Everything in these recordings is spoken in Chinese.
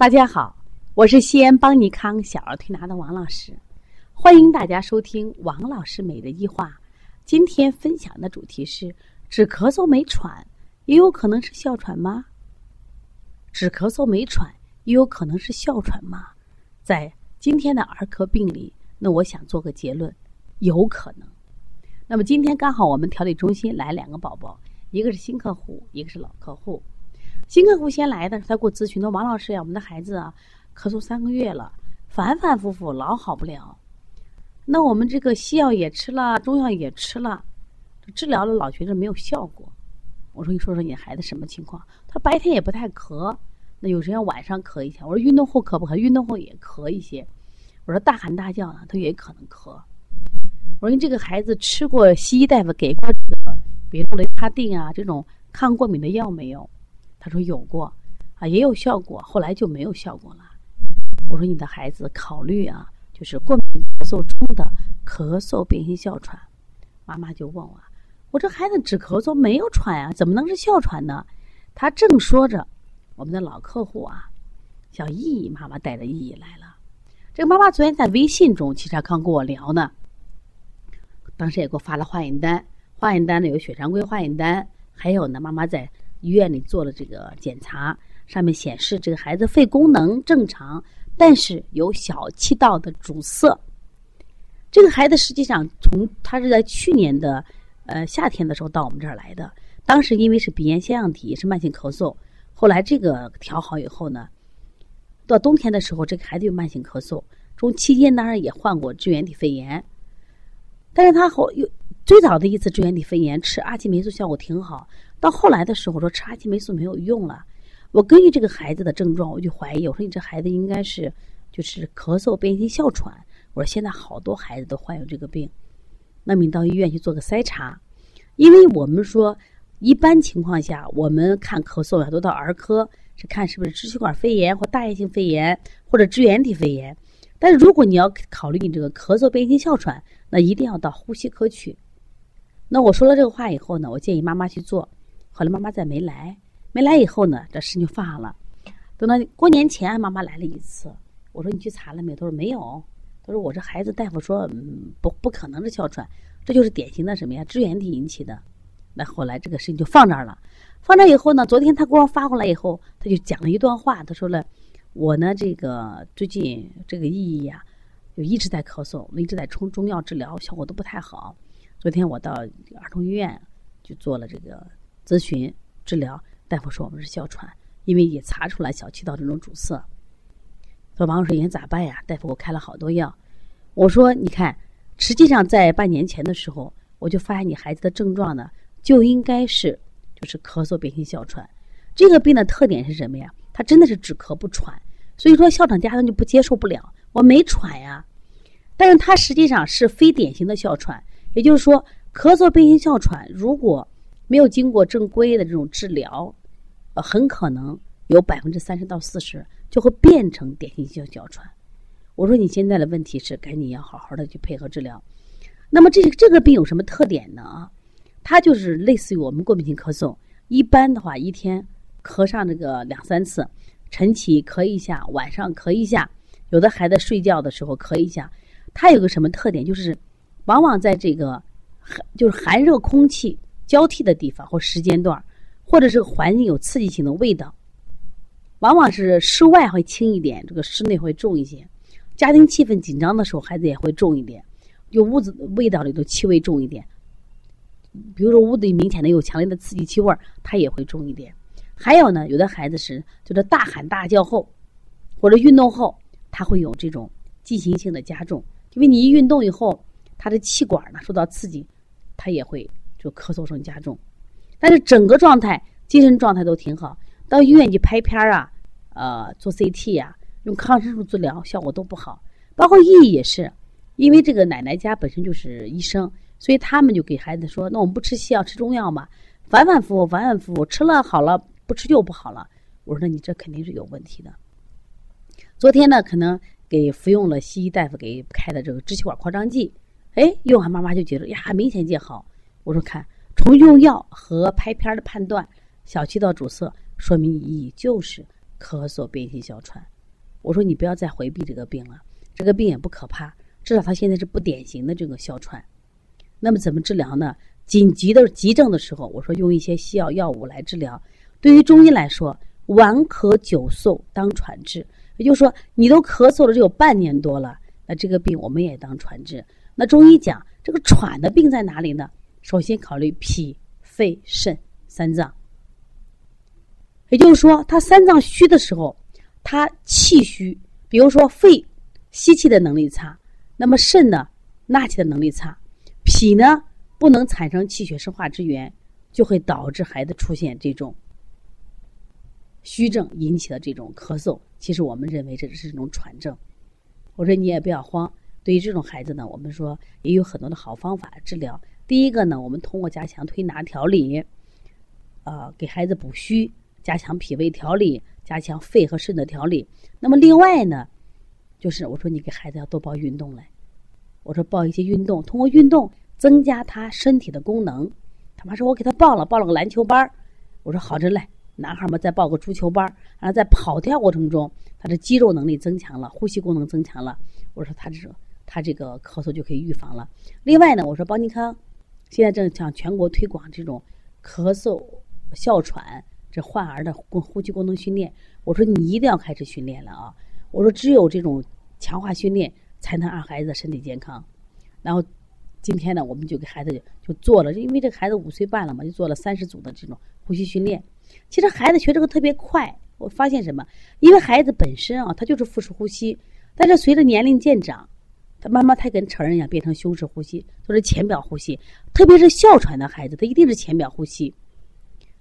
大家好，我是西安邦尼康小儿推拿的王老师，欢迎大家收听王老师美的一话。今天分享的主题是：只咳嗽没喘，也有可能是哮喘吗？只咳嗽没喘，也有可能是哮喘吗？在今天的儿科病理，那我想做个结论，有可能。那么今天刚好我们调理中心来两个宝宝，一个是新客户，一个是老客户。新客户先来的，他给我咨询说：“王老师呀，我们的孩子啊，咳嗽三个月了，反反复复，老好不了。那我们这个西药也吃了，中药也吃了，治疗了老觉着没有效果。我说你说说你孩子什么情况？他白天也不太咳，那有时间晚上咳一下。我说运动后咳不咳？运动后也咳一些。我说大喊大叫呢，他也可能咳。我说你这个孩子吃过西医大夫给过这个比洛雷他定啊这种抗过敏的药没有？”他说有过，啊也有效果，后来就没有效果了。我说你的孩子考虑啊，就是过敏咳嗽中的咳嗽变性哮喘。妈妈就问我，我这孩子只咳嗽没有喘啊，怎么能是哮喘呢？他正说着，我们的老客户啊，小意义妈妈带着意义来了。这个妈妈昨天在微信中，其实刚跟我聊呢，当时也给我发了化验单，化验单呢有血常规化验单，还有呢妈妈在。医院里做了这个检查，上面显示这个孩子肺功能正常，但是有小气道的阻塞。这个孩子实际上从他是在去年的呃夏天的时候到我们这儿来的，当时因为是鼻炎腺样体是慢性咳嗽，后来这个调好以后呢，到冬天的时候这个孩子有慢性咳嗽，中期间当然也患过支原体肺炎，但是他后又最早的一次支原体肺炎吃阿奇霉素效果挺好。到后来的时候，我说吃阿奇霉素没有用了。我根据这个孩子的症状，我就怀疑，我说你这孩子应该是就是咳嗽变异性哮喘。我说现在好多孩子都患有这个病，那么你到医院去做个筛查，因为我们说一般情况下，我们看咳嗽呀都到儿科，是看是不是支气管肺炎或大叶性肺炎或者支原体肺炎。但是如果你要考虑你这个咳嗽变异性哮喘，那一定要到呼吸科去。那我说了这个话以后呢，我建议妈妈去做。后来妈妈再没来，没来以后呢，这事就发了。等到过年前，妈妈来了一次，我说你去查了没？他说没有。他说我这孩子大夫说，嗯，不不可能是哮喘，这就是典型的什么呀？支原体引起的。那后来这个事情就放这儿了。放这以后呢，昨天他给我发过来以后，他就讲了一段话。他说了，我呢这个最近这个意义呀，就一直在咳嗽，我一直在冲中药治疗，效果都不太好。昨天我到儿童医院去做了这个。咨询治疗，大夫说我们是哮喘，因为也查出来小气道这种阻塞。说王老师，现在咋办呀？大夫我开了好多药。我说你看，实际上在半年前的时候，我就发现你孩子的症状呢，就应该是就是咳嗽变性哮喘。这个病的特点是什么呀？它真的是只咳不喘。所以说哮喘家长就不接受不了，我没喘呀。但是它实际上是非典型的哮喘，也就是说，咳嗽变性哮喘如果没有经过正规的这种治疗，呃，很可能有百分之三十到四十就会变成典型性哮喘。我说你现在的问题是赶紧要好好的去配合治疗。那么这这个病有什么特点呢？啊，它就是类似于我们过敏性咳嗽，一般的话一天咳上这个两三次，晨起咳一下，晚上咳一下，有的孩子睡觉的时候咳一下。它有个什么特点？就是往往在这个寒就是寒热空气。交替的地方或时间段，或者是环境有刺激性的味道，往往是室外会轻一点，这个室内会重一些。家庭气氛紧张的时候，孩子也会重一点。有屋子味道里头气味重一点，比如说屋子里明显的有强烈的刺激气味，它也会重一点。还有呢，有的孩子是就是大喊大叫后，或者运动后，他会有这种进行性的加重，因为你一运动以后，他的气管呢受到刺激，他也会。就咳嗽声加重，但是整个状态、精神状态都挺好。到医院去拍片啊，呃，做 CT 呀，用抗生素治疗效果都不好。包括意义也是，因为这个奶奶家本身就是医生，所以他们就给孩子说：“那我们不吃西药，吃中药嘛。”反反复复，反反复复，吃了好了，不吃就不好了。我说：“那你这肯定是有问题的。”昨天呢，可能给服用了西医大夫给开的这个支气管扩张剂，哎，用完妈妈就觉得呀，明显见好。我说看，从用药和拍片的判断，小气道阻塞说明你就是咳嗽、变性哮喘。我说你不要再回避这个病了，这个病也不可怕，至少他现在是不典型的这个哮喘。那么怎么治疗呢？紧急的急症的时候，我说用一些西药药物来治疗。对于中医来说，顽咳久嗽当喘治，也就是说你都咳嗽了只有半年多了，那这个病我们也当喘治。那中医讲这个喘的病在哪里呢？首先考虑脾、肺、肾三脏。也就是说，他三脏虚的时候，他气虚，比如说肺吸气的能力差，那么肾呢纳气的能力差，脾呢不能产生气血生化之源，就会导致孩子出现这种虚症引起的这种咳嗽。其实我们认为这是一种喘症。我说你也不要慌，对于这种孩子呢，我们说也有很多的好方法治疗。第一个呢，我们通过加强推拿调理，呃，给孩子补虚。加强脾胃调理，加强肺和肾的调理。那么另外呢，就是我说你给孩子要多报运动来，我说报一些运动，通过运动增加他身体的功能。他妈说我给他报了，报了个篮球班我说好着嘞，男孩嘛再报个足球班然后在跑跳过程中，他的肌肉能力增强了，呼吸功能增强了。我说他这他这个咳嗽就可以预防了。另外呢，我说邦尼康现在正向全国推广这种咳嗽、哮喘。这患儿的呼呼吸功能训练，我说你一定要开始训练了啊！我说只有这种强化训练，才能让孩子身体健康。然后今天呢，我们就给孩子就做了，因为这孩子五岁半了嘛，就做了三十组的这种呼吸训练。其实孩子学这个特别快，我发现什么？因为孩子本身啊，他就是腹式呼吸，但是随着年龄渐长，他慢慢他跟成人一样变成胸式呼吸，都是浅表呼吸。特别是哮喘的孩子，他一定是浅表呼吸。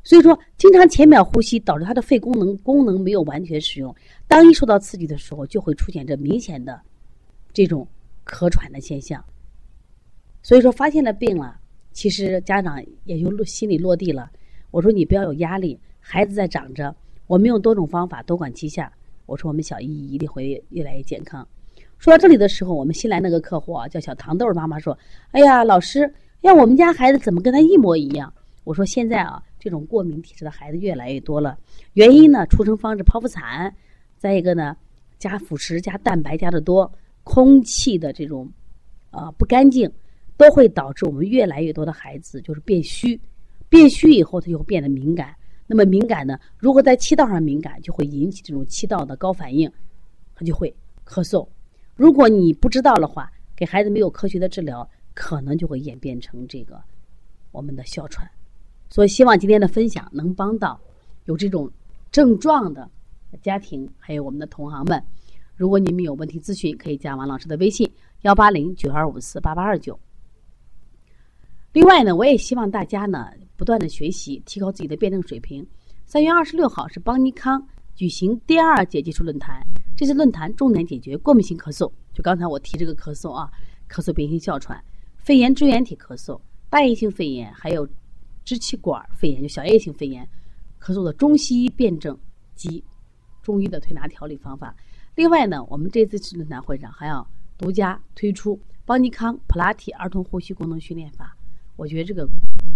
所以说，经常浅表呼吸导致他的肺功能功能没有完全使用。当一受到刺激的时候，就会出现这明显的这种咳喘的现象。所以说，发现了病了，其实家长也就心里落地了。我说你不要有压力，孩子在长着，我们用多种方法多管齐下。我说我们小姨一定会越来越健康。说到这里的时候，我们新来那个客户啊，叫小糖豆妈妈说：“哎呀，老师，要我们家孩子怎么跟他一模一样？”我说现在啊。这种过敏体质的孩子越来越多了，原因呢，出生方式剖腹产，再一个呢，加辅食加蛋白加的多，空气的这种啊不干净，都会导致我们越来越多的孩子就是变虚，变虚以后他就会变得敏感，那么敏感呢，如果在气道上敏感，就会引起这种气道的高反应，他就会咳嗽。如果你不知道的话，给孩子没有科学的治疗，可能就会演变成这个我们的哮喘。所以，希望今天的分享能帮到有这种症状的家庭，还有我们的同行们。如果你们有问题咨询，可以加王老师的微信：幺八零九二五四八八二九。另外呢，我也希望大家呢不断的学习，提高自己的辩证水平。三月二十六号是邦尼康举行第二届技术论坛，这次论坛重点解决过敏性咳嗽，就刚才我提这个咳嗽啊，咳嗽、变性哮喘、肺炎支原体咳嗽、大叶性肺炎，还有。支气管肺炎就小叶性肺炎，咳嗽的中西医辩证及中医的推拿调理方法。另外呢，我们这次论坛会上还要独家推出邦尼康普拉提儿童呼吸功能训练法。我觉得这个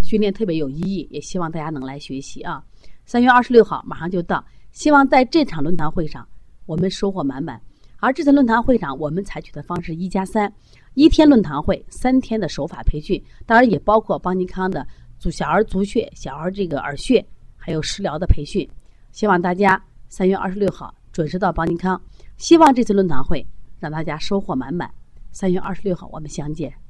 训练特别有意义，也希望大家能来学习啊。三月二十六号马上就到，希望在这场论坛会上我们收获满满。而这次论坛会上，我们采取的方式一加三，一天论坛会，三天的手法培训，当然也包括邦尼康的。足小儿足穴、小儿这个耳穴，还有食疗的培训，希望大家三月二十六号准时到邦尼康。希望这次论坛会让大家收获满满。三月二十六号我们相见。